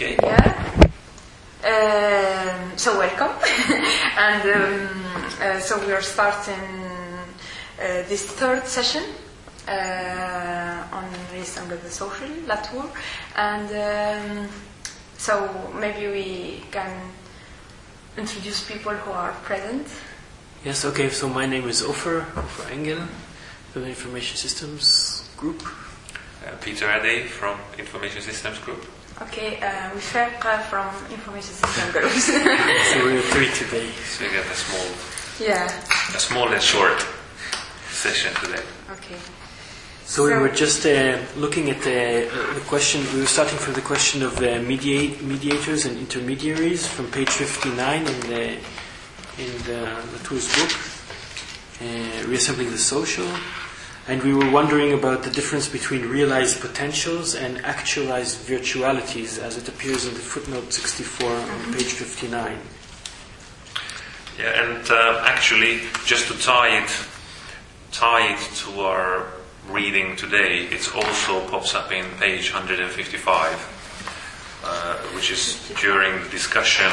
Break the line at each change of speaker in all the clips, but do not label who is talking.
Okay.
Yeah. Um, so welcome, and um, uh, so we are starting uh, this third session uh, on race under the social Latour, and um, so maybe we can introduce people who are present.
Yes, okay, so my name is Ofer, Ofer Engel, from the Information Systems Group.
Uh, Peter Ade from Information Systems Group.
Okay, uh, Wifaq from Information System Groups.
So we're three today.
So we get a small,
yeah.
a small and short session today.
Okay.
So we were just uh, looking at the, uh, the question, we were starting from the question of uh, mediate, mediators and intermediaries from page 59 in the, in the Latour's book, uh, Reassembling the Social. And we were wondering about the difference between realized potentials and actualized virtualities as it appears in the footnote 64 on page 59.
Yeah, and uh, actually, just to tie it, tie it to our reading today, it also pops up in page 155, uh, which is during the discussion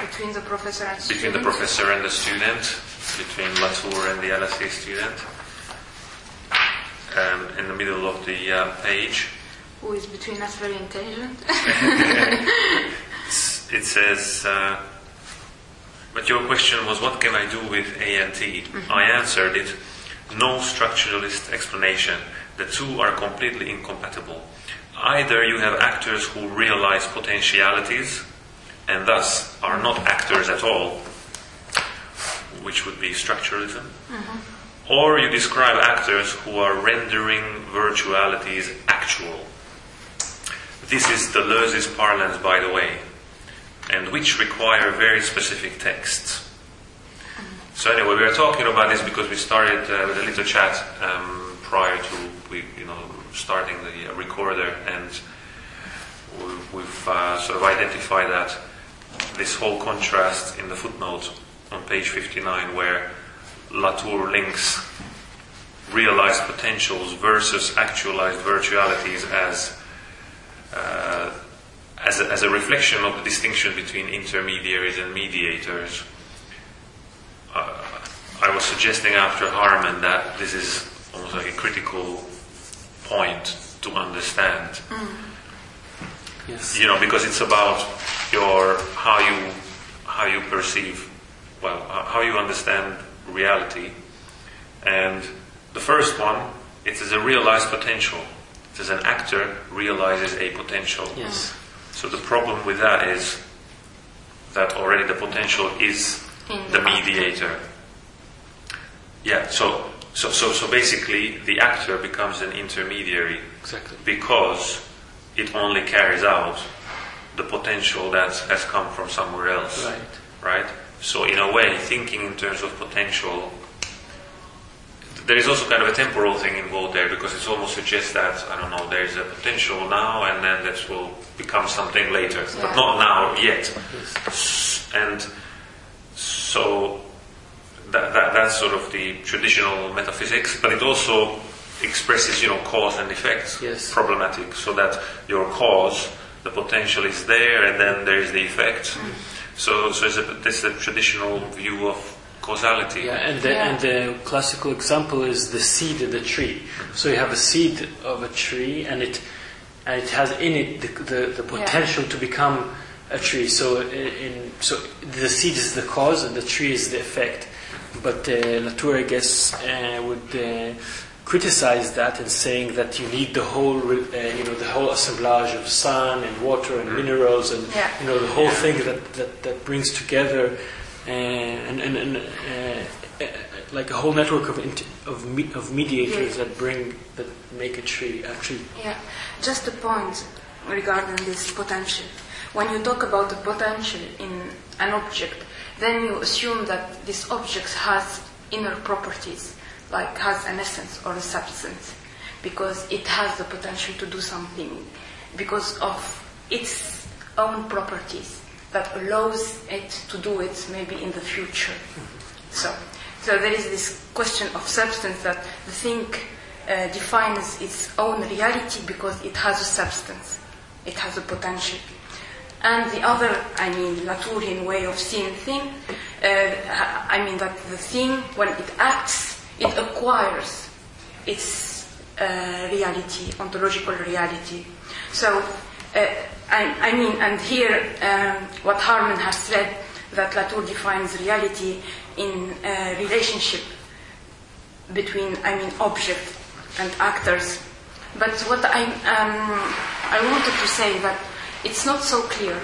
Between the professor and
between the
student.
professor and the student, between Latour and the LSE student, um, in the middle of the uh, page.
Who is between us very intelligent.
It says, uh, but your question was, what can I do with ANT? I answered it, no structuralist explanation. The two are completely incompatible. Either you have actors who realize potentialities and thus are not actors at all, which would be structuralism, or you describe actors who are rendering virtualities actual. This is Deleuze's parlance, by the way, and which require very specific texts. So anyway, we are talking about this because we started uh, with a little chat um, prior to we, you know, starting the uh, recorder, and we- we've uh, sort of identified that this whole contrast in the footnote on page 59, where Latour links realized potentials versus actualized virtualities as uh, as, a, as a reflection of the distinction between intermediaries and mediators. Uh, I was suggesting after Harman that this is almost like a critical point to understand.
Yes.
You know, because it's about your how you how you perceive, well, how you understand reality. And the first one, it is a realized potential. It is an actor realizes a potential.
Yes.
So the problem with that is that already the potential is
In
the
the
mediator. Yeah. So so so so basically, the actor becomes an intermediary
Exactly.
because it only carries out the potential that has come from somewhere else.
Right.
Right? So, in a way, thinking in terms of potential, there is also kind of a temporal thing involved there because it almost suggests that, I don't know, there is a potential now and then that will become something later, but not now yet. And so that, that, that's sort of the traditional metaphysics, but it also expresses, you know, cause and effect
Yes.
problematic, so that your cause, the potential is there, and then there is the effect. Mm. So, so it's a, this is a traditional view of causality.
Yeah, and the,
Yeah.
and the classical example is the seed of the tree. So you have a seed of a tree, and it and it has in it the, the, the potential to become a tree. So in, in so the seed is the cause, and the tree is the effect. But uh, Latour, I guess, uh, would uh, criticize that and saying that you need the whole, uh, you know, the whole assemblage of sun and water and minerals and
Yeah.
you know the whole thing that, that, that brings together uh, and, and, and uh, uh, like a whole network of int- of, me- of mediators
Yeah.
that bring that make a tree actually
Yeah, just a point regarding this potential. When you talk about the potential in an object, then you assume that this object has inner properties, like has an essence or a substance, because it has the potential to do something, because of its own properties that allows it to do it maybe in the future. So, so there is this question of substance that the thing uh, defines its own reality because it has a substance, it has a potential. and the other, I mean, Latourian way of seeing thing, uh, I mean that the thing, when it acts, it acquires its uh, reality, ontological reality. So, uh, I, I, mean, and here, um, what Harman has said, that Latour defines reality in a relationship between, I mean, object and actors. But what I, um, I wanted to say that it's not so clear.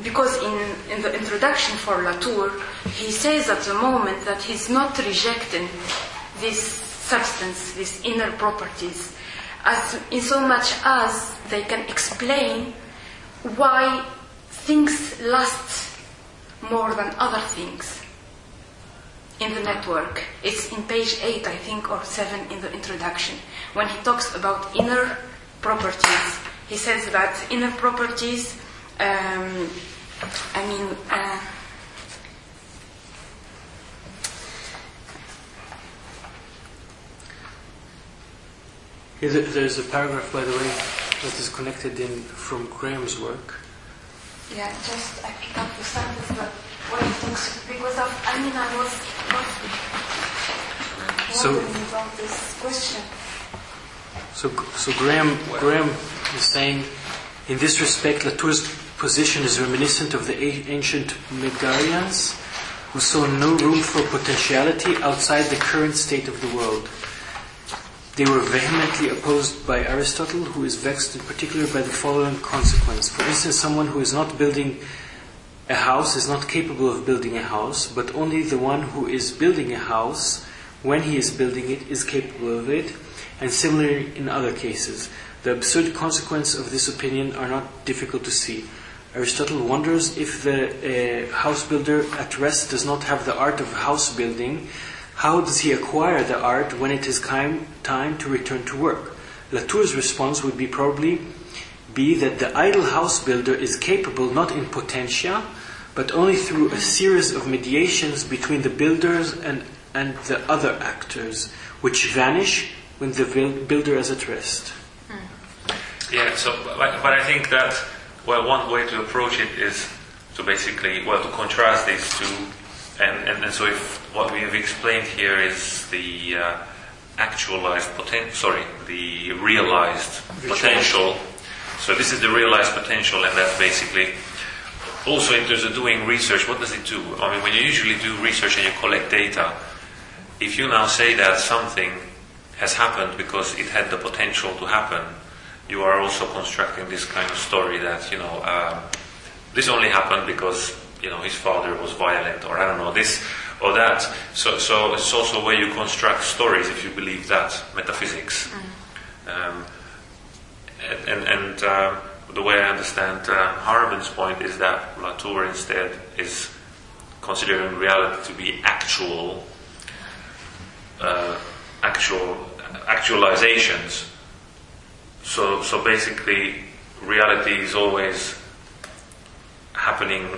Because in, in the introduction for Latour, he says at the moment that he's not rejecting this substance, these inner properties, as in so much as they can explain why things last more than other things in the network. It's in page 8, I think, or 7 in the introduction. When he talks about inner properties, he says that inner properties, um, I mean, uh,
Here, there's a paragraph, by the way, that is connected in from Graham's work.
Yeah, just I pick up the sentence, but when he talks, because of, I mean, I was, was
so,
about this question.
So, so Graham, Graham is saying, in this respect, Latour's position is reminiscent of the ancient Megarians, who saw no room for potentiality outside the current state of the world. They were vehemently opposed by Aristotle, who is vexed in particular by the following consequence. For instance, someone who is not building a house is not capable of building a house, but only the one who is building a house, when he is building it, is capable of it, and similarly in other cases. The absurd consequences of this opinion are not difficult to see. Aristotle wonders if the uh, house builder at rest does not have the art of house building, how does he acquire the art when it is time, time to return to work? Latour's response would be probably be that the idle house builder is capable not in potentia, but only through a series of mediations between the builders and, and the other actors, which vanish when the builder is at rest.
Yeah, so, but, but I think that, well, one way to approach it is to basically, well, to contrast these two and, and, and, so if what we have explained here is the uh, actualized potential, sorry, the realized potential. So this is the realized potential, and that's basically also in terms of doing research. What does it do? I mean, when you usually do research and you collect data, if you now say that something has happened because it had the potential to happen, you are also constructing this kind of story that you know uh, this only happened because you know, his father was violent, or I don't know, this or that. So, so it's also where you construct stories if you believe that metaphysics. Mm. Um, and and uh, the way I understand uh, Harman's point is that Latour instead is considering reality to be actual, uh, actual actualizations. So, so basically, reality is always happening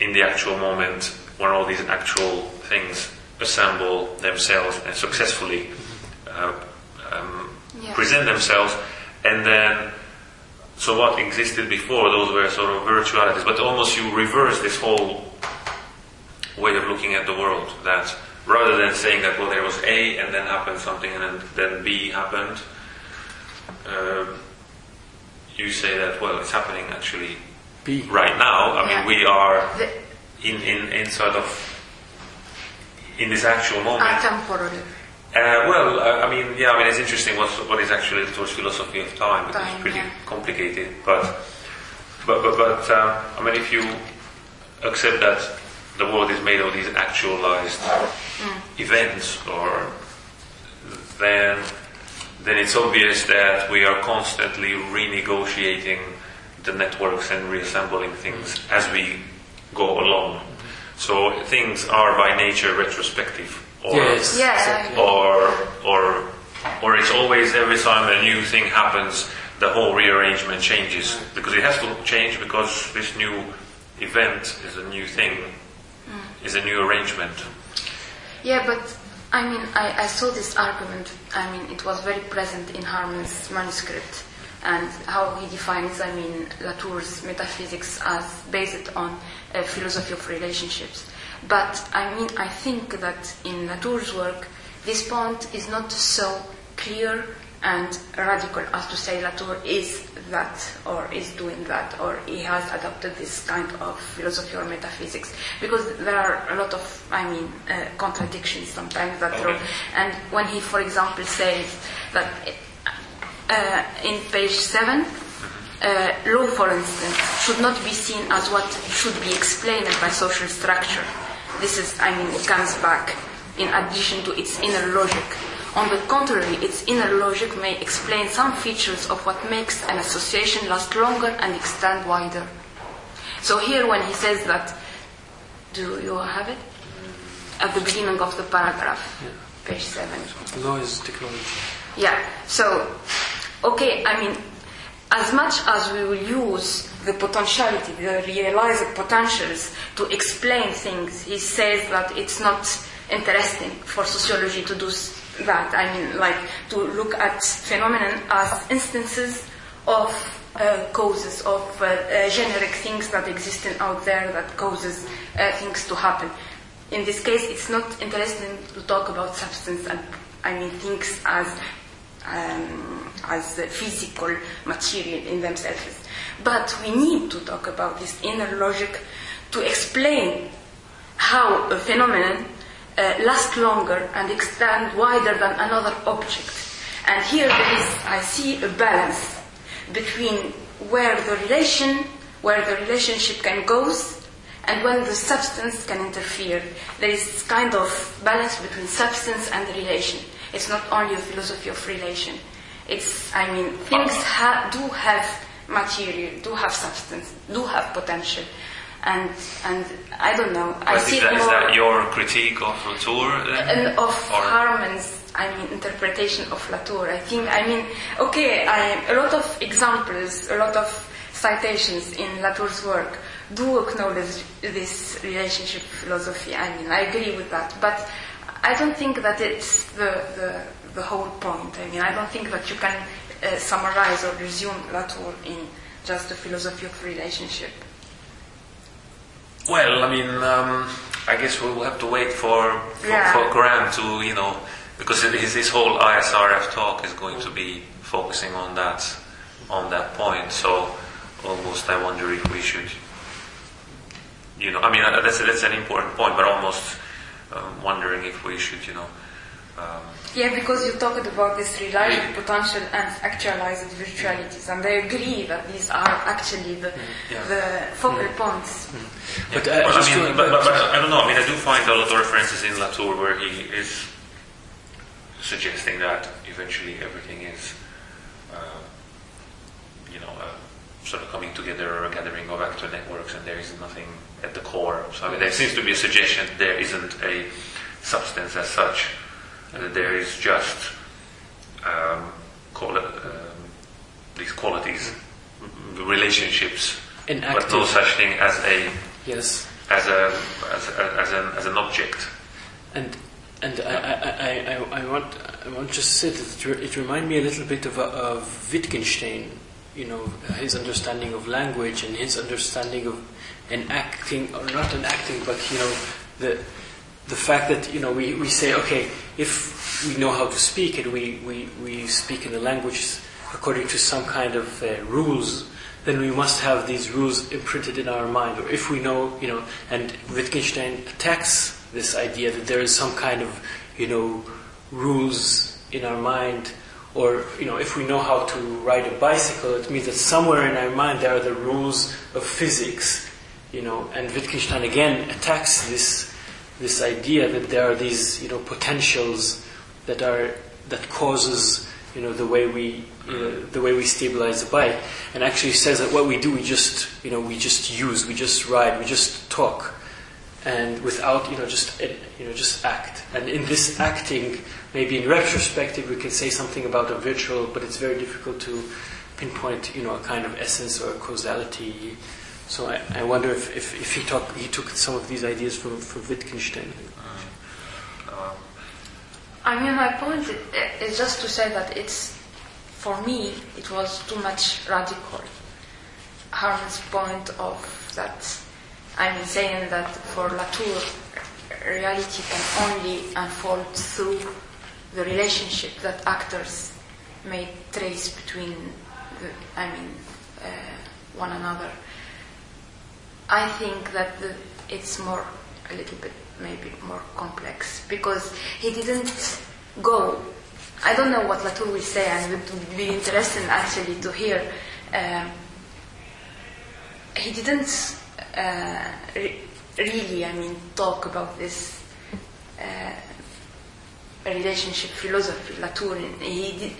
in the actual moment when all these actual things assemble themselves and successfully uh, um, yeah. present themselves, and then so what existed before those were sort of virtualities, but almost you reverse this whole way of looking at the world. That rather than saying that well there was A and then happened something and then, then B happened, uh, you say that well it's happening actually
be
right now. I yeah. mean, we are in, in, in sort of in this actual moment.
Atemporally.
Uh, well, uh, I mean, yeah, I mean, it's interesting what, what is actually Latour's philosophy of time because
time,
it's pretty
yeah.
complicated. But, but, but, but um, I mean, if you accept that the world is made of these actualized mm. events, or then then it's obvious that we are constantly renegotiating the networks and reassembling things as we go along. So things are by nature retrospective, or
yes.
yeah.
or or or it's always every time a new thing happens, the whole rearrangement changes because it has to change because this new event is a new thing, mm. is a new arrangement.
Yeah, but I mean, I, I saw this argument. I mean, it was very present in Harman's manuscript and how he defines, I mean, Latour's metaphysics as based on a philosophy of relationships. But I mean, I think that in Latour's work, this point is not so clear and radical as to say Latour is that or is doing that or he has adopted this kind of philosophy or metaphysics. Because there are a lot of I mean uh, contradictions sometimes that
Okay.
and when he for example says that uh, in page 7 uh, law for instance should not be seen as what should be explained by social structure. This is I mean it comes back in addition to its inner logic on the contrary, its inner logic may explain some features of what makes an association last longer and extend wider. So here when he says that, do you have it? At the beginning of the paragraph, page 7.
Law is technology.
Yeah, so, okay, I mean, as much as we will use the potentiality, the realized potentials to explain things, he says that it's not interesting for sociology to do that. I mean, like to look at phenomenon as instances of uh, causes, of uh, uh, generic things that exist out there that causes uh, things to happen. In this case, it's not interesting to talk about substance and I mean things as um, as physical material in themselves. But we need to talk about this inner logic to explain how a phenomenon uh, lasts longer and extend wider than another object. And here there is, I see a balance between where the relation, where the relationship can goes, and when the substance can interfere. There is kind of balance between substance and relation. It's not only a philosophy of relation. It's, I mean, things ha- do have material, do have substance, do have potential. And, and I don't know,
But
see
is,
it
that, is
more
that your critique of Latour then?
and of
Or-
Harman's, I mean, interpretation of Latour. I think, I mean, okay, I, a lot of examples, a lot of citations in Latour's work do acknowledge this relationship philosophy. I mean, I agree with that, but I don't think that it's the, the, the whole point. I mean, I don't think that you can uh, summarize or resume Latour in just the philosophy of relationship.
Well, I mean, um, I guess we'll have to wait for for,
Yeah.
for Graham to, you know, because this whole ISRF talk is going to be focusing on that on that point. So almost, I wonder if we should, you know, I mean, that's that's an important point, but almost um, wondering if we should, you know. Um,
Yeah, because you talked about this realized potential and actualized virtualities, and I agree that these are actually the,
Yeah.
the focal points.
But
Yeah.
uh,
Well, I mean, but, but, but I don't know. I mean, I do find a lot of references in Latour where he is suggesting that eventually everything is, uh, you know, uh, sort of coming together or a gathering of actor networks, and there is nothing at the core. So I mean, there seems to be a suggestion there isn't a substance as such. And That there is just um, um, these qualities, m- relationships,
An
but no such thing as a
yes.
as a as, a, as an as an object.
And and I, I, I, I, I want I want just to say that it, it reminded me a little bit of, uh, of Wittgenstein, you know, his understanding of language and his understanding of an acting or not an acting, but you know the the fact that you know we, we say okay if we know how to speak and we, we, we speak in the language according to some kind of uh, rules then we must have these rules imprinted in our mind. Or if we know you know and Wittgenstein attacks this idea that there is some kind of you know rules in our mind or you know if we know how to ride a bicycle it means that somewhere in our mind there are the rules of physics you know and Wittgenstein again attacks this this idea that there are these you know potentials that are that causes you know the way we know, the way we stabilize the bike. And actually says that what we do we just you know we just use we just ride we just talk. And without you know just you know just act. And in this acting maybe in retrospective we can say something about a virtual but it's very difficult to pinpoint you know a kind of essence or causality so I, I wonder if, if, if he, talk, he took some of these ideas from, from Wittgenstein.
I mean, my point is just to say that it's for me, it was too much radical. Harman's point of that, I'm saying that for Latour, reality can only unfold through the relationship that actors may trace between, the, I mean, uh, one another. I think that the, it's more, a little bit maybe more complex because he didn't go. I don't know what Latour will say, and it would be interesting actually to hear. Um, he didn't uh, re- really, I mean, talk about this uh, relationship philosophy. Latour, he, did,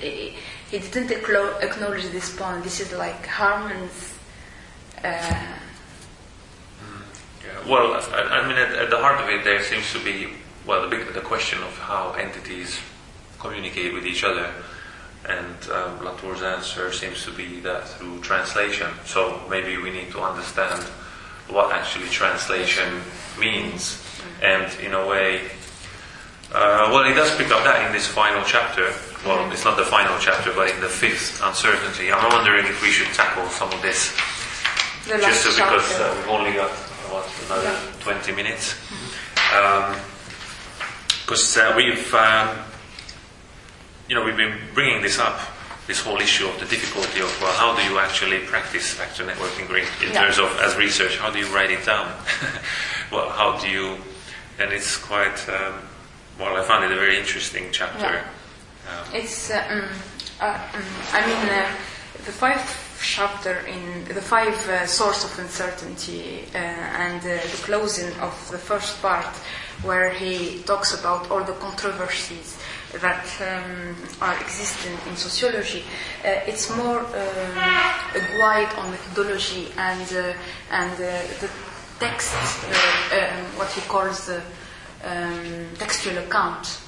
he, didn't acknowledge this point. This is like Harman's. Uh,
well, I, I mean, at, at, the heart of it, there seems to be well the big the question of how entities communicate with each other, and um, Latour's answer seems to be that through translation. So maybe we need to understand what actually translation means, and in a way, uh, well, he does pick up that in this final chapter. Well, it's not the final chapter, but in the fifth uncertainty. I'm wondering if we should tackle some of this,
the
just because uh, we've only got another
Yeah.
20 minutes. Because uh, we've, um, you know, we've been bringing this up, this whole issue of the difficulty of well, how do you actually practice actor networking in, in
Yeah.
terms of as research? How do you write it down? well, how do you? And it's quite. Um, well, I found it a very interesting chapter.
Yeah.
Um,
It's, uh, mm, uh, mm, I mean, uh, the five chapter in the five uh, source of uncertainty uh, and uh, the closing of the first part, where he talks about all the controversies that um, are existing in sociology. Uh, it's more um, a guide on methodology and uh, and uh, the text, um, what he calls the um, textual account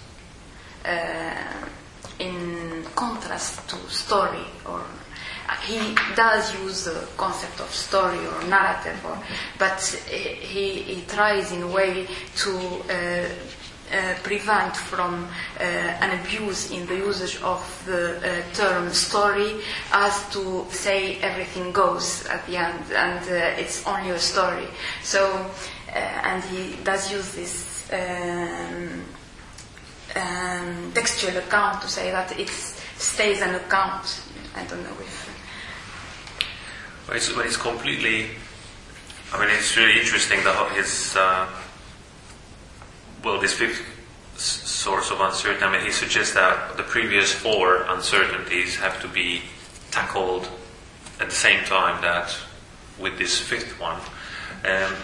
in contrast to story or he does use the concept of story or narrative or, but he, he tries in a way to uh, uh, prevent from uh, an abuse in the usage of the uh, term story as to say everything goes at the end and uh, it's only a story so uh, and he does use this um, um, textual account to say that it stays an account. I don't know if.
Well, it's, well, it's completely. I mean, it's really interesting that his. Uh, well, this fifth source of uncertainty. I mean, he suggests that the previous four uncertainties have to be tackled at the same time that with this fifth one. Um,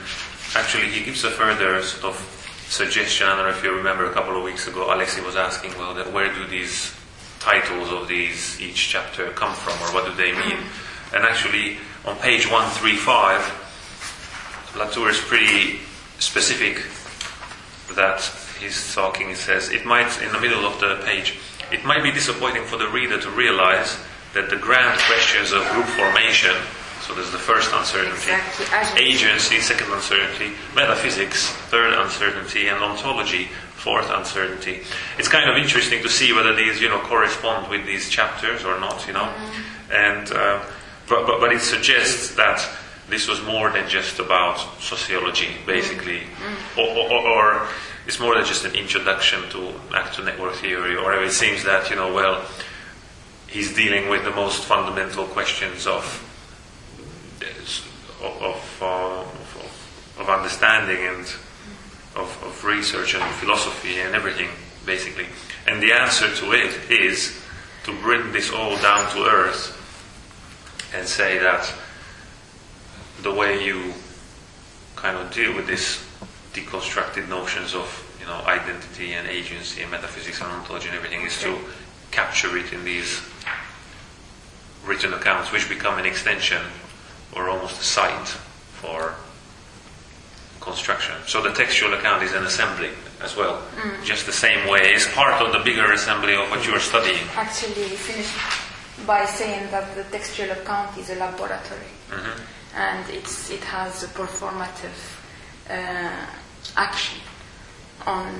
actually, he gives a further sort of suggestion. I don't know if you remember a couple of weeks ago, Alexi was asking, well, where do these titles of these each chapter come from, or what do they mean? And actually, on page 135, Latour is pretty specific that he's talking. He says, it might, in the middle of the page, it might be disappointing for the reader to realize that the grand questions of group formation, so there's the first uncertainty,
Exactly, agency.
second uncertainty, metaphysics, third uncertainty, and ontology, fourth uncertainty. It's kind of interesting to see whether these, you know, correspond with these chapters or not, you know. And uh, but, but but it suggests that this was more than just about sociology, basically, or, or, or it's more than just an introduction to actor network theory, or it seems that you know, well, he's dealing with the most fundamental questions of of of, uh, of, of understanding and of, of research and philosophy and everything, basically. And the answer to it is to bring this all down to earth and say that the way you kind of deal with these deconstructed notions of you know identity and agency and metaphysics and ontology and everything is to capture it in these written accounts, which become an extension or almost a site for construction. So the textual account is an assembly as well, mm. just the same way. It's part of the bigger assembly of what you're studying.
Actually, he finished by saying that the textual account is a laboratory and it's, it has a performative uh, action on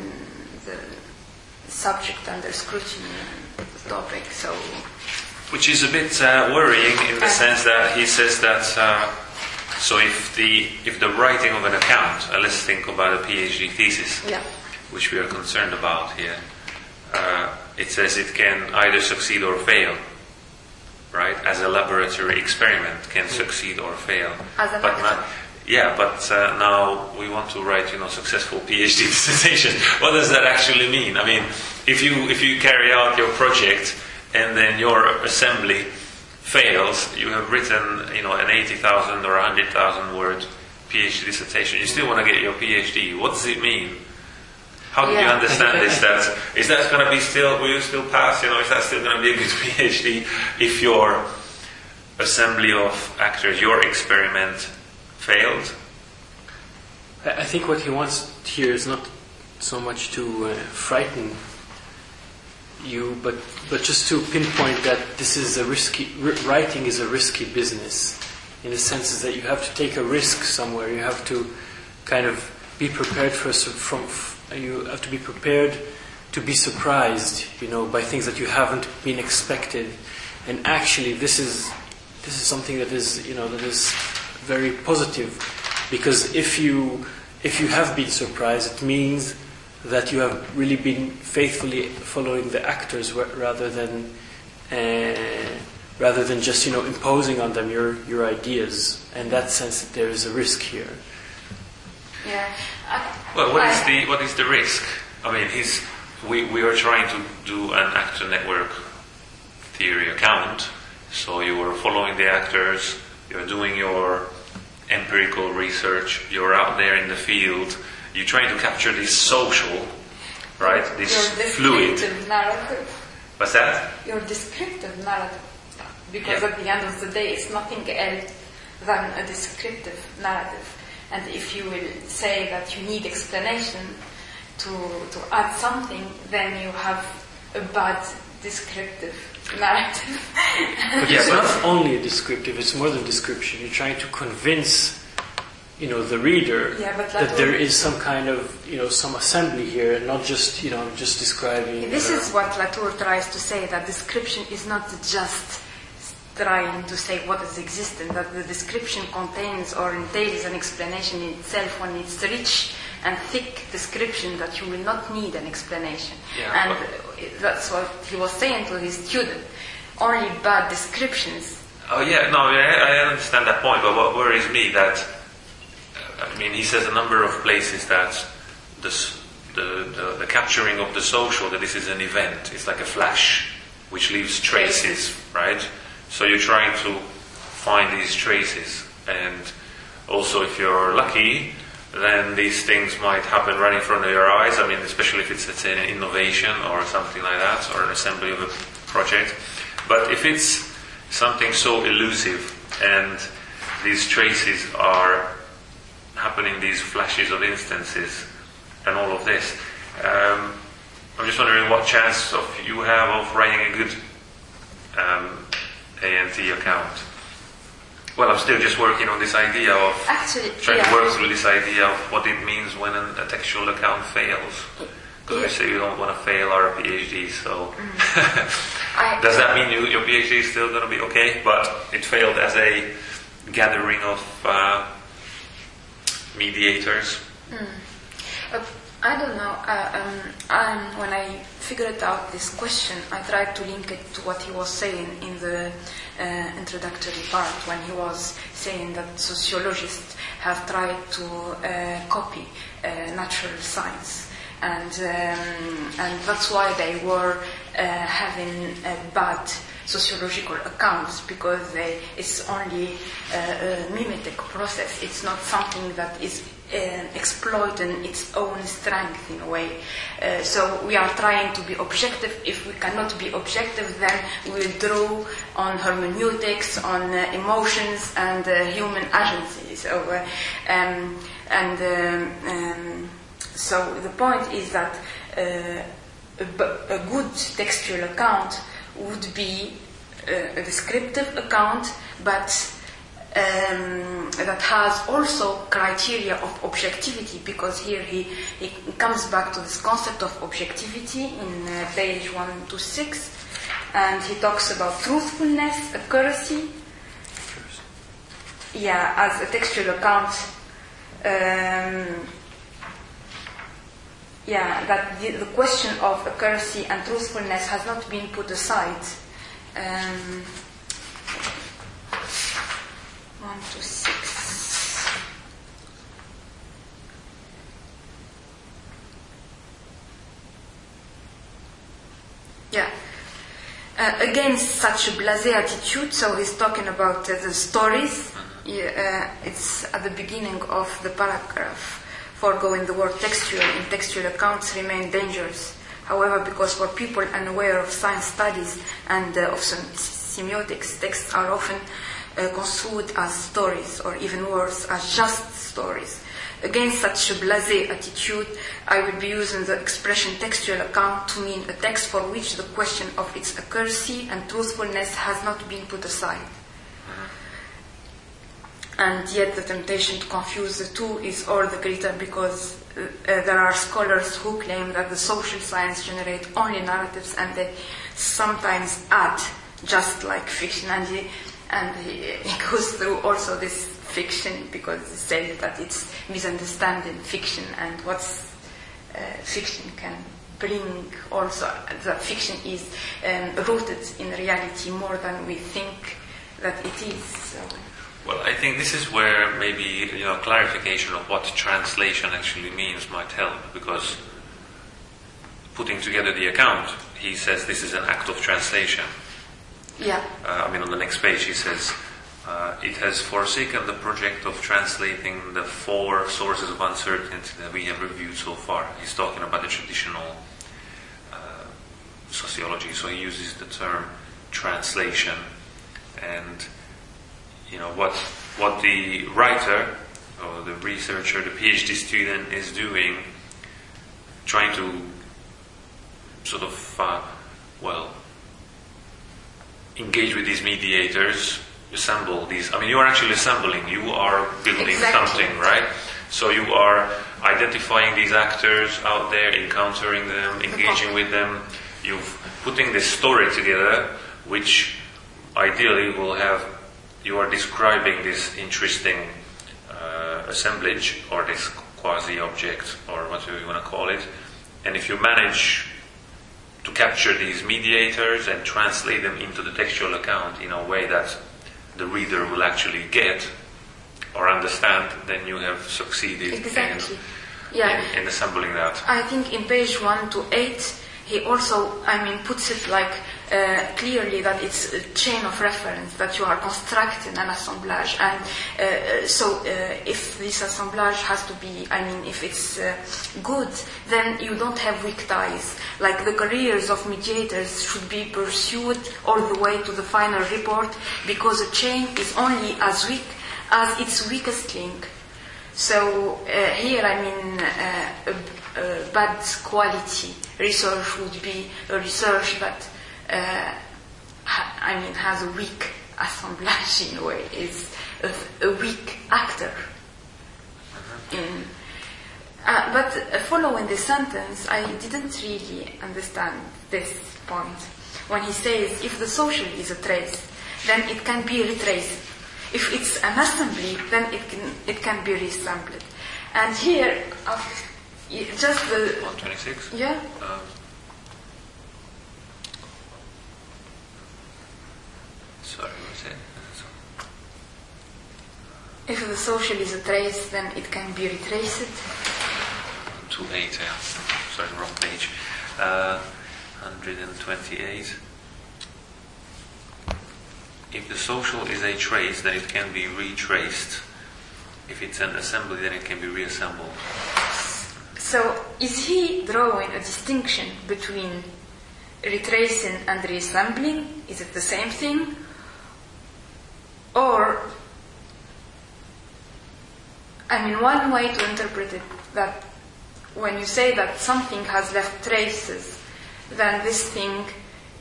the subject under scrutiny and the topic. So,
Which is a bit uh, worrying in the sense that he says that. Uh, so if the if the writing of an account, uh, let's think about a PhD thesis,
Yeah.
which we are concerned about here. Uh, it says it can either succeed or fail, right? As a laboratory experiment, can succeed or fail.
As a
but not, yeah, but uh, now we want to write, you know, successful PhD dissertation. What does that actually mean? I mean, if you if you carry out your project and then your assembly fails, you have written, you know, an eighty thousand or hundred thousand word PhD dissertation. You still want to get your PhD. What does it mean? How do you understand this? That is that going to be still? Will you still pass? You know, is that still going to be a good PhD if your assembly of actors, your experiment, failed?
I I think what he wants here is not so much to uh, frighten you, but but just to pinpoint that this is a risky writing is a risky business, in the sense that you have to take a risk somewhere. You have to kind of be prepared for from f- you have to be prepared to be surprised, you know, by things that you haven't been expected. And actually, this is this is something that is you know that is very positive because if you if you have been surprised, it means that you have really been faithfully following the actors rather than uh, rather than just you know imposing on them your your ideas. And that sense, that there is a risk here.
Yeah.
Well, what is the what is the risk? I mean, he's we we are trying to do an actor network theory account. So you are following the actors. You're doing your empirical research. You're out there in the field. You're trying to capture this social, right? This fluid.
narrative.
What's that?
Your descriptive narrative. Because
Yeah.
at the end of the day, it's nothing else than a descriptive narrative. And if you will say that you need explanation to, to add something, then you have a bad descriptive narrative.
But
Yeah,
it's
but-
not only a descriptive; it's more than description. You're trying to convince, you know, the reader
Yeah, but
that
that
there some kind of, you know, some assembly here, and not just, you know, just describing.
This
uh,
is what Latour tries to say, that description is not just trying to say what is existent, that the description contains or entails an explanation in itself when it's rich and thick description that you will not need an explanation.
Yeah,
and that's what he was saying to his student. Only bad descriptions.
Oh yeah, no, I, I understand that point, but what worries me that I mean, he says a number of places that this, the, the the capturing of the social that this is an event. It's like a flash which leaves traces, right? So you're trying to find these traces, and also if you're lucky, then these things might happen right in front of your eyes. I mean, especially if it's, let's an innovation or something like that, or an assembly of a project. But if it's something so elusive and these traces are happening, these flashes of instances, and all of this, um, I'm just wondering what chance of you have of writing a good um, ANT account. Well, I'm still just working on this idea of
Actually,
trying
yeah.
to work through this idea of what it means when an, a textual account fails. Because we say you don't want to fail our PhD, so
I,
does that mean you, your PhD is still going to be okay, but it failed as a gathering of uh, mediators?
Uh, I don't know. Uh, um, when I figured out this question, I tried to link it to what he was saying in the uh, introductory part when he was saying that sociologists have tried to uh, copy uh, natural science. And, um, and that's why they were uh, having uh, bad sociological accounts because they, it's only a mimetic process. It's not something that is exploiting its own strength in a way. Uh, so we are trying to be objective. If we cannot be objective, then we draw on hermeneutics, on uh, emotions, and uh, human agency. So, uh, um, and um, um, so the point is that uh, a, good textual account would be uh, a descriptive account, but um, that has also criteria of objectivity because here he, he comes back to this concept of objectivity in uh, page 126 and he talks about truthfulness, accuracy, yeah, as a textual account. Um, yeah, that the, the, question of accuracy and truthfulness has not been put aside. Um, one to six. Yeah. Uh, against such a blasé attitude, so he's talking about uh, the stories. Yeah, uh, it's at the beginning of the paragraph. Foregoing the word textual in textual accounts remain dangerous. However, because for people unaware of science studies and uh, of semiotics, texts are often uh, construed as stories, or even worse, as just stories. Against such a blasé attitude, I would be using the expression textual account to mean a text for which the question of its accuracy and truthfulness has not been put aside. And yet, the temptation to confuse the two is all the greater because uh, uh, there are scholars who claim that the social science generate only narratives and they sometimes add just like fiction. And and he, he goes through also this fiction because he says that it's misunderstanding fiction and what's uh, fiction can bring also that fiction is um, rooted in reality more than we think that it is. So.
Well, I think this is where maybe you know clarification of what translation actually means might help because putting together the account, he says this is an act of translation.
Yeah.
Uh, I mean, on the next page, he says uh, it has forsaken the project of translating the four sources of uncertainty that we have reviewed so far. He's talking about the traditional uh, sociology, so he uses the term translation and you know what what the writer or the researcher, the PhD student is doing, trying to sort of uh, well engage with these mediators, assemble these. I mean, you are actually assembling. You are building
exactly.
something, right? So you are identifying these actors out there, encountering them, engaging with them. You're putting this story together, which ideally will have you are describing this interesting uh, assemblage or this quasi object or whatever you want to call it. And if you manage to capture these mediators and translate them into the textual account in a way that the reader will actually get or understand, then you have succeeded
exactly.
in,
yeah.
in, in assembling that.
I think in page 1 to 8, he also, I mean, puts it like uh, clearly that it's a chain of reference, that you are constructing an assemblage. And uh, so uh, if this assemblage has to be, I mean, if it's uh, good, then you don't have weak ties. Like the careers of mediators should be pursued all the way to the final report because a chain is only as weak as its weakest link. So uh, here, I mean, uh, bad quality research would be a research that uh, ha- I mean, has a weak assemblage in a way, is a, a weak actor. In, uh, but following the sentence, I didn't really understand this point. When he says, if the social is a trace, then it can be retraced. If it's an assembly, then it can, it can be reassembled. And here, uh, just the.
126?
Yeah.
Um, sorry, what was it?
If the social is a trace, then it can be retraced.
28, yeah. Sorry, wrong page. Uh, 128. If the social is a trace, then it can be retraced. If it's an assembly, then it can be reassembled.
So, is he drawing a distinction between retracing and reassembling? Is it the same thing? Or, I mean, one way to interpret it that when you say that something has left traces, then this thing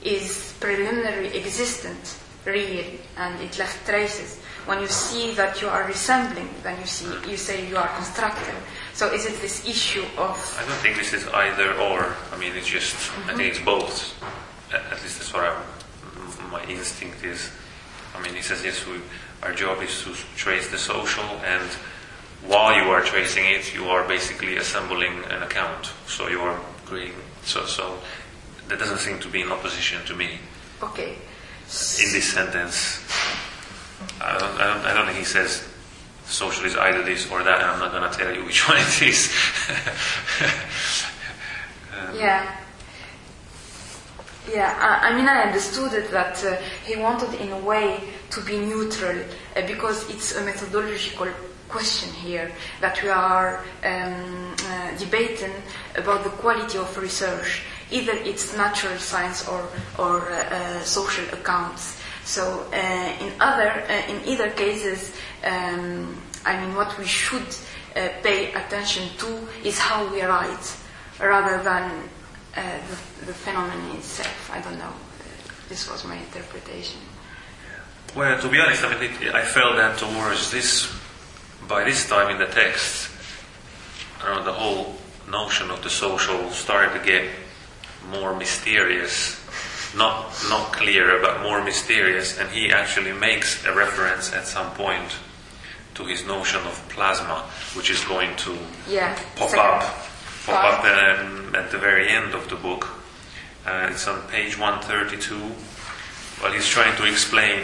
is preliminary existent, real, and it left traces. When you see that you are resembling, then you see you say you are constructing. So is it this issue of
I don't think this is either or. I mean, it's just, I think it's mm-hmm. both. At least that's what I'm my instinct is. I mean, he says yes, we, our job is to trace the social, and while you are tracing it, you are basically assembling an account. So you are creating. So so that doesn't seem to be in opposition to me
Okay.
in this sentence. I don't, I don't, I don't think he says social is either this or that, and I'm not going to tell you which one it is.
Yeah. Yeah, I, I mean, I understood it that uh, he wanted, in a way, to be neutral uh, because it's a methodological question here that we are um, uh, debating about the quality of research. Either it's natural science or, or uh, uh, social accounts. So, uh, in other, in either cases, um, I mean, what we should uh, pay attention to is how we write, rather than uh, the, the phenomenon itself. I don't know. Uh, this was my interpretation.
Well, to be honest, I mean, it, I felt that towards this, by this time in the text, know, the whole notion of the social started to get more mysterious, not not clear, but more mysterious. And he actually makes a reference at some point to his notion of plasma, which is going to
Yeah.
pop
second
up, pop up um, at the very end of the book. Uh, it's on page 132. Well, he's trying to explain,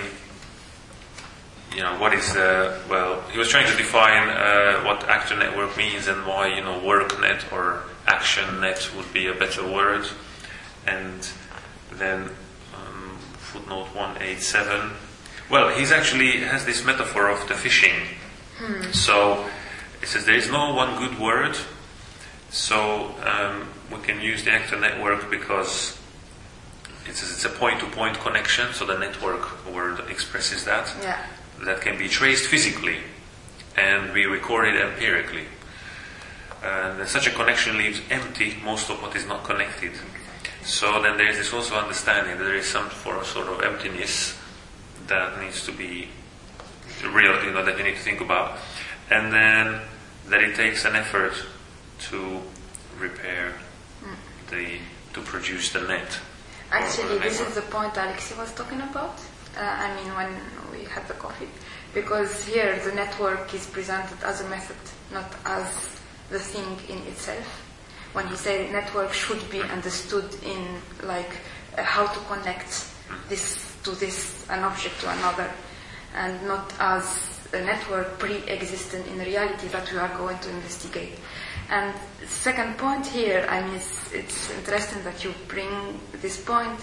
you know, what is, uh, well, he was trying to define uh, what actor network means and why, you know, work net or action net would be a better word. And then um, footnote 187. Well, he's actually has this metaphor of the fishing. So it says there is no one good word. So um, we can use the actor network because it says it's a point-to-point connection. So the network word expresses that.
Yeah.
That can be traced physically and be recorded empirically. And such a connection leaves empty most of what is not connected. So then there is this also understanding that there is some for sort of emptiness that needs to be real, you know, that you need to think about. And then that it takes an effort to repair the, to produce the net.
Actually,
Or
this is the point Alexi was talking about. Uh, I mean, when we had the coffee. Because here the network is presented as a method, not as the thing in itself. When he said network should be understood in like uh, how to connect this to this, an object to another, and not as a network pre-existent in reality that we are going to investigate. And second point here, I mean, it's, it's interesting that you bring this point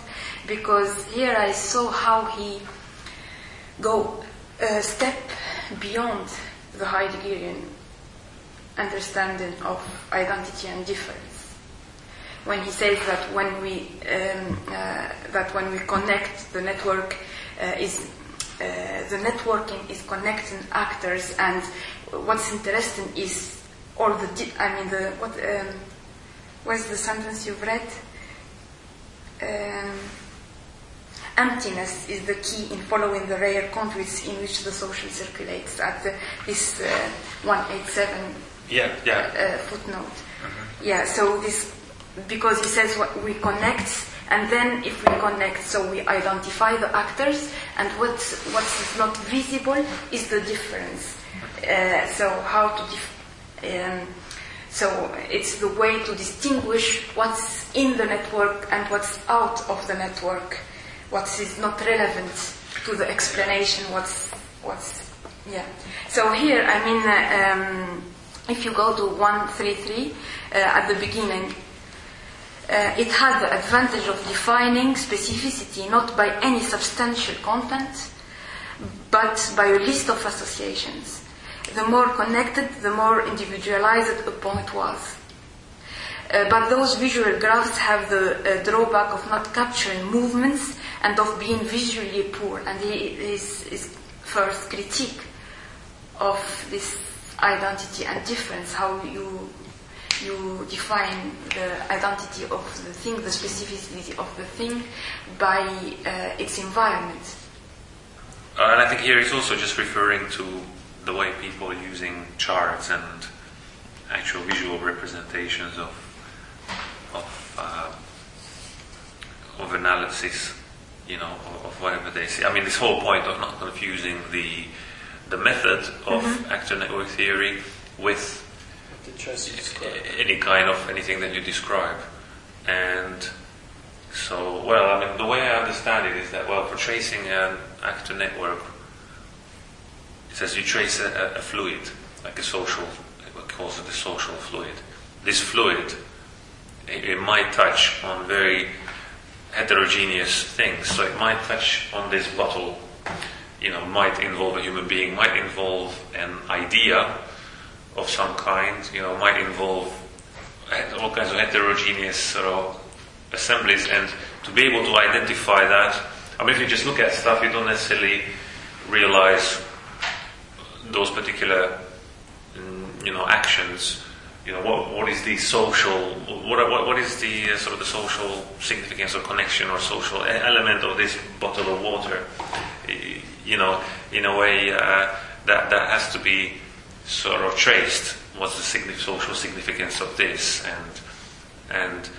because here I saw how he go a step beyond the Heideggerian understanding of identity and difference. When he says that when we um, uh, that when we connect, the network uh, is the networking is connecting actors, and what's interesting is all the di- I mean the what um, what's the sentence you've read? Um, emptiness is the key in following the rare conduits in which the social circulates at the, this uh, 187
Yeah, yeah.
uh, footnote. Yeah, so this, because he says what we connect, and then if we connect, so we identify the actors, and what what is not visible is the difference. Uh, so how to, dif- um, so it's the way to distinguish what's in the network and what's out of the network, what is not relevant to the explanation, what's what's yeah. So here, I mean. Uh, um, if you go to 133 uh, at the beginning, uh, it has the advantage of defining specificity not by any substantial content, but by a list of associations. The more connected, the more individualized a point was. Uh, but those visual graphs have the uh, drawback of not capturing movements and of being visually poor. And his, his first critique of this identity and difference, how you you define the identity of the thing, the specificity of the thing, by uh, its environment.
Uh, and I think here he's also just referring to the way people are using charts and actual visual representations of of uh, of analysis you know, of, of whatever they see. I mean, this whole point of not confusing the the method of actor network theory with
The describe.
any kind of anything that you describe. And so, well, I mean, the way I understand it is that, well, for tracing an actor network, it says you trace a, a fluid, like a social, what calls it a social fluid. This fluid, it, it might touch on very heterogeneous things. So it might touch on this bottle, you know, might involve a human being, might involve an idea of some kind, you know, might involve all kinds of heterogeneous sort of assemblies, and to be able to identify that, I mean, if you just look at stuff, you don't necessarily realize those particular, mm, you know, actions. You know, what, what is the social, what, what, what is the uh, sort of the social significance or connection or social element of this bottle of water? You know, in a way uh, that that has to be sort of traced. What's the social significance of this? And and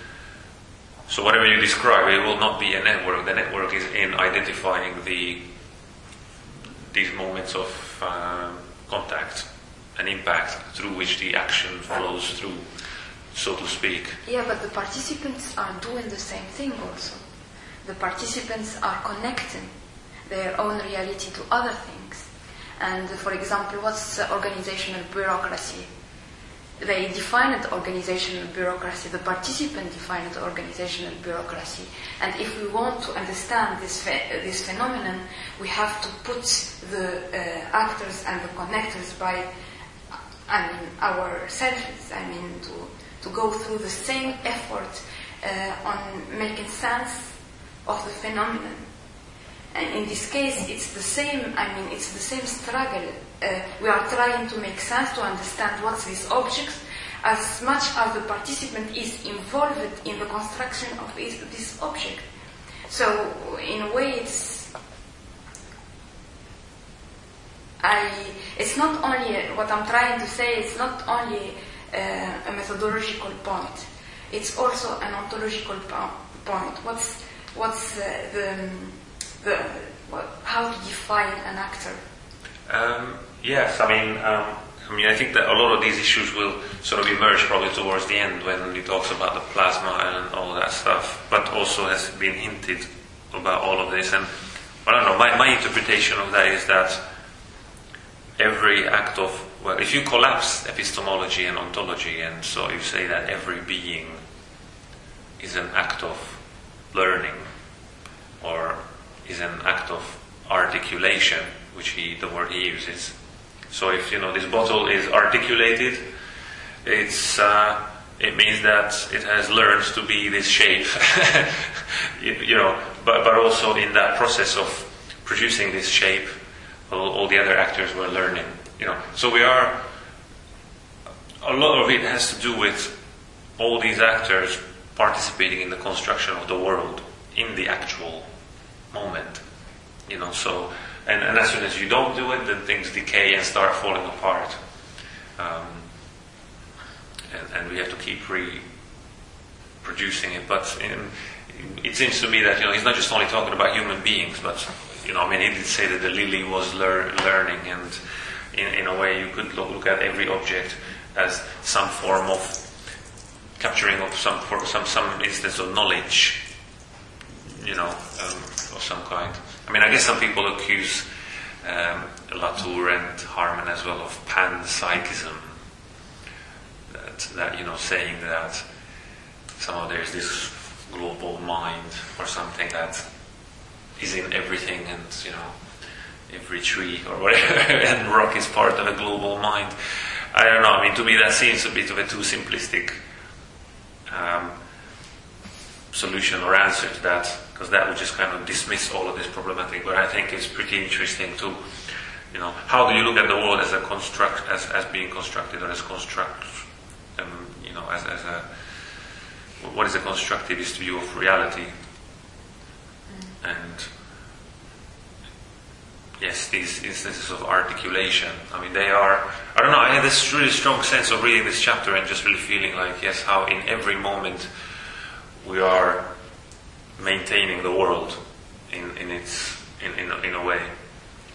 so whatever you describe, it will not be a network. The network is in identifying the these moments of uh, contact and impact through which the action flows through, so to speak.
Yeah, but the participants are doing the same thing also. The participants are connecting their own reality to other things. And for example, what's organizational bureaucracy? They defined organizational bureaucracy, the participant defined organizational bureaucracy. And if we want to understand this, this phenomenon, we have to put the uh, actors and the connectors by I mean, ourselves, I mean, to, to go through the same effort uh, on making sense of the phenomenon. And in this case, it's the same, I mean, it's the same struggle. Uh, we are trying to make sense, to understand what's these objects, as much as the participant is involved in the construction of this, this object. So, in a way, it's I, it's not only, what I'm trying to say, it's not only uh, a methodological point, it's also an ontological po- point. What's, what's uh, the, the, how to define an actor?
Um, yes, I mean, um, I mean, I think that a lot of these issues will sort of emerge probably towards the end when he talks about the plasma and all that stuff, but also has been hinted about all of this. And I don't know, my, my interpretation of that is that every act of, well, if you collapse epistemology and ontology, and so you say that every being is an act of learning or is an act of articulation, which he, the word he uses. So if you know this bottle is articulated, it's uh, it means that it has learned to be this shape, you, you know. But but also in that process of producing this shape, all, all the other actors were learning, you know. So we are. A lot of it has to do with all these actors participating in the construction of the world in the actual moment, you know. So and, and as soon as you don't do it, then things decay and start falling apart. Um, and, and we have to keep reproducing it. But in, it seems to me that you know he's not just only talking about human beings, but you know, I mean, he did say that the lily was lear- learning, and in, in a way, you could look, look at every object as some form of capturing of some some some instance of knowledge, you know, um, of some kind. I mean, I guess some people accuse um, Latour and Harman as well of panpsychism. That, that you know, saying that somehow there's this global mind or something that is in everything, and you know, every tree or whatever, and rock is part of a global mind. I don't know. I mean, to me, that seems a bit of a too simplistic um, solution or answer to that, because that would just kind of dismiss all of this problematic. But I think it's pretty interesting to, you know, how do you look at the world as a construct, as, as being constructed or as construct, um, you know, as, as a, what is a constructivist view of reality? And yes, these instances of articulation, I mean, they are, I don't know, I had this really strong sense of reading this chapter and just really feeling like, yes, how in every moment we are maintaining the world in, in its in, in, in a way.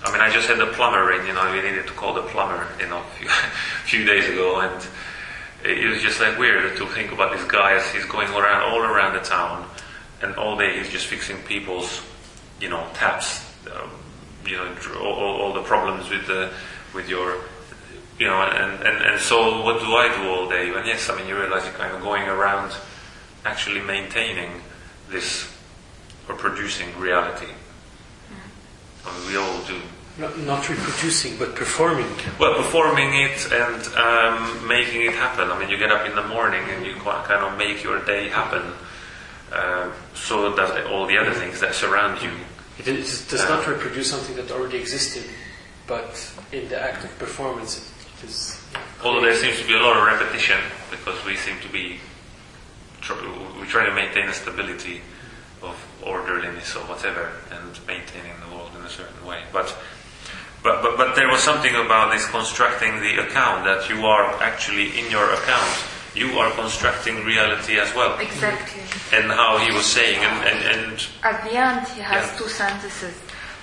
I mean, I just had the plumber in, you know, we needed to call the plumber, you know, a few, few days ago, and it was just like weird to think about this guy as he's going around all around the town, and all day he's just fixing people's, you know, taps, um, you know, all, all, all the problems with the with your, you know, and, and and so what do I do all day? And yes, I mean, you realize you're kind of going around, actually maintaining this or producing reality. I mean, we all do.
Not, not reproducing, but performing.
Well, performing it and um, making it happen. I mean, you get up in the morning and you kind of make your day happen. Um, so that all the other things that surround you.
It, is, does not reproduce something that already existed, but in the act of performance, it is.
Although there seems to be a lot of repetition because we seem to be tr- we try to maintain a stability of orderliness or whatever and maintaining the world in a certain way. But but, but, but there was something about this constructing the account that you are actually in your account, you are constructing reality as well.
Exactly.
And how he was saying, and, and, and
At the end, he has
Yeah.
two sentences.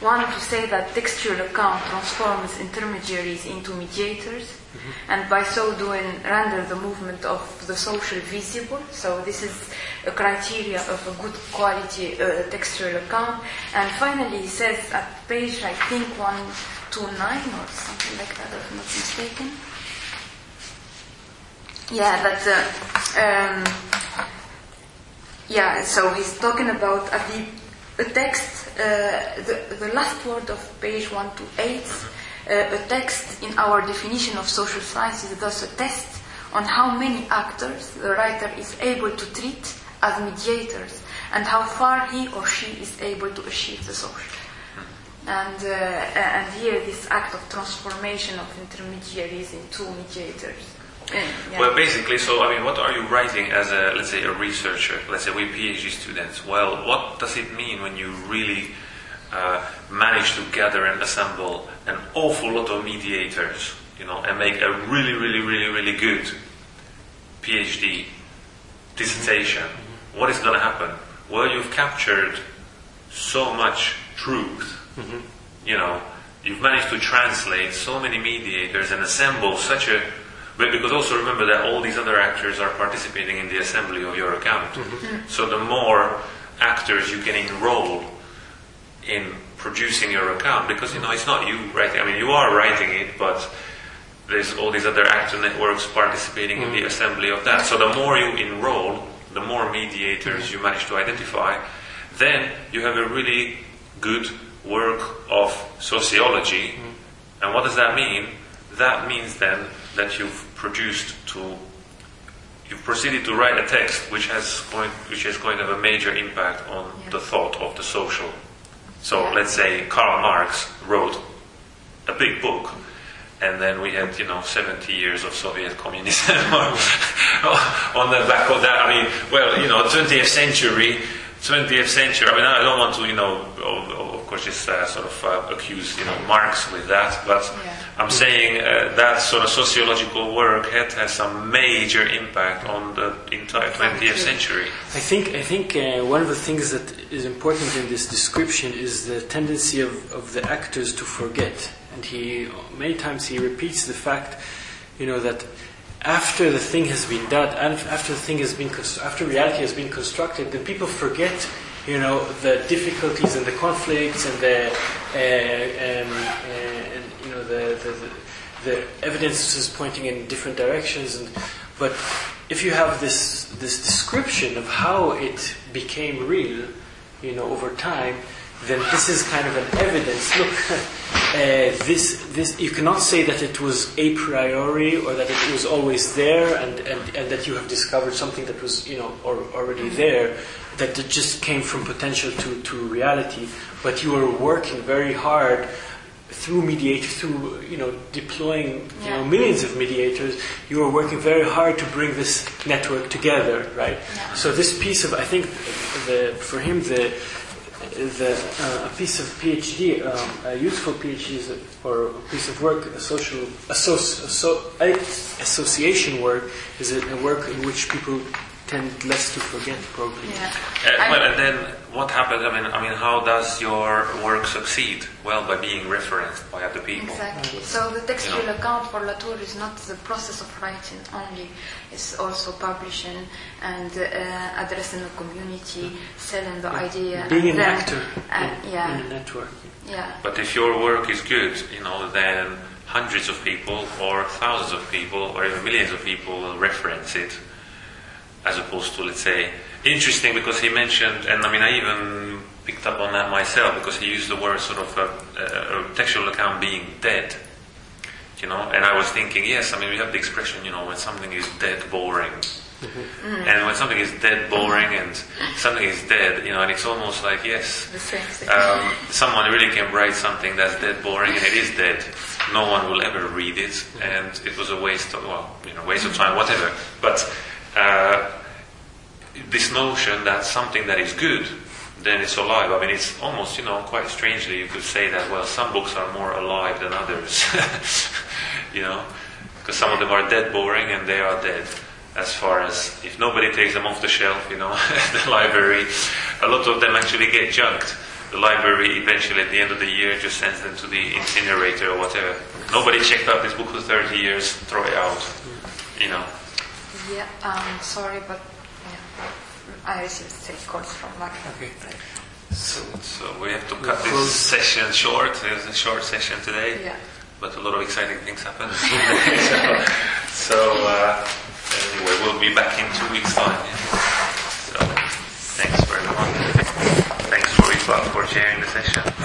One to say that textual account transforms intermediaries into mediators, and by so doing, render the movement of the social visible. So this is a criteria of a good quality uh, textual account. And finally, he says at page, I think, 129 or something like that, if I'm not mistaken. Yeah, that uh, um, yeah, so he's talking about the a text, the, the last word of page 128, uh, a text in our definition of social science is thus a test on how many actors the writer is able to treat as mediators and how far he or she is able to achieve the social. And, uh, and here, this act of transformation of intermediaries into mediators. Uh, yeah.
well, basically, so I mean, what are you writing as a, let's say, a researcher? Let's say we're PhD students. Well, what does it mean when you really uh, manage to gather and assemble an awful lot of mediators, you know, and make a really, really, really, really good PhD dissertation? What is going to happen? Well, you've captured so much truth. You know, you've managed to translate so many mediators and assemble such a. But because also remember that all these other actors are participating in the assembly of your account. Mm-hmm. Mm-hmm. So the more actors you can enroll in producing your account, because you know it's not you writing. I mean, you are writing it, but there's all these other actor networks participating in the mm-hmm. assembly of that. So the more you enroll, the more mediators you manage to identify, then you have a really good work of sociology. And what does that mean? That means then that you've produced to you've proceeded to write a text which has going which is going to have a major impact on
Yeah.
the thought of the social. So let's say Karl Marx wrote a big book, and then we had, you know, 70 years of Soviet communism on the back of that. I mean, well, you know, 20th century, 20th century. I mean, I don't want to, you know, course, just uh, sort of uh, accuse, you know, Marx with that, but
Yeah.
I'm saying uh, that sort of sociological work had had some major impact on the entire 20th century.
I think I think uh, one of the things that is important in this description is the tendency of, of the actors to forget, and he many times he repeats the fact, you know, that after the thing has been done, and after the thing has been cons- after reality has been constructed, then people forget, you know, the difficulties and the conflicts and the uh, um, uh, and you know the the, the evidence is pointing in different directions and but if you have this this description of how it became real you know over time then this is kind of an evidence look uh, this this you cannot say that it was a priori or that it was always there and, and, and that you have discovered something that was you know or, already there that it just came from potential to, to reality but you are working very hard through mediators, through you know deploying you know millions of mediators, you are working very hard to bring this network together, right?
Yeah.
So this piece of I think the for him the the uh, a piece of PhD, um, a useful PhD is a, or a piece of work, a social associ, asso, association work is a, a work in which people tend less to forget, probably.
Yeah.
Uh, well, and then what happens? I mean, I mean, how does your work succeed? Well, by being referenced by other people.
Exactly. So the textual
Yeah.
account for Latour is not the process of writing only, it's also publishing and uh, addressing the community, selling the idea.
Being
and
an
then-
actor
and-
in,
yeah,
in a network.
yeah.
But if your work is good, you know, then hundreds of people, or thousands of people, or even millions of people will reference it, as opposed to, let's say, interesting because he mentioned, and I mean, I even picked up on that myself because he used the word sort of a, a, a textual account being dead. You know, and I was thinking, yes, I mean, we have the expression, you know, when something is dead boring. Mm-hmm. And when something is dead boring and something is dead, you know, and it's almost like, yes,
The same thing.
um, someone really can write something that's dead boring and it is dead. No one will ever read it, and it was a waste of well, you know, waste of time, whatever. But uh, this notion that something that is good, then it's alive. I mean, it's almost you know quite strangely you could say that. Well, some books are more alive than others, you know, because some of them are dead boring and they are dead. As far as if nobody takes them off the shelf, you know, the library, a lot of them actually get junked. The library eventually at the end of the year just sends them to the incinerator or whatever. Nobody checked out this book for 30 years, throw it out, you know.
Yeah, um, sorry, but yeah, I received three calls from my
Okay.
So, so we have to cut this session short. It was a short session today,
Yeah.
but a lot of exciting things happened. so, so uh, anyway, we'll be back in two weeks' time. yeah. So, thanks for everyone. Thanks for Islam for sharing the session.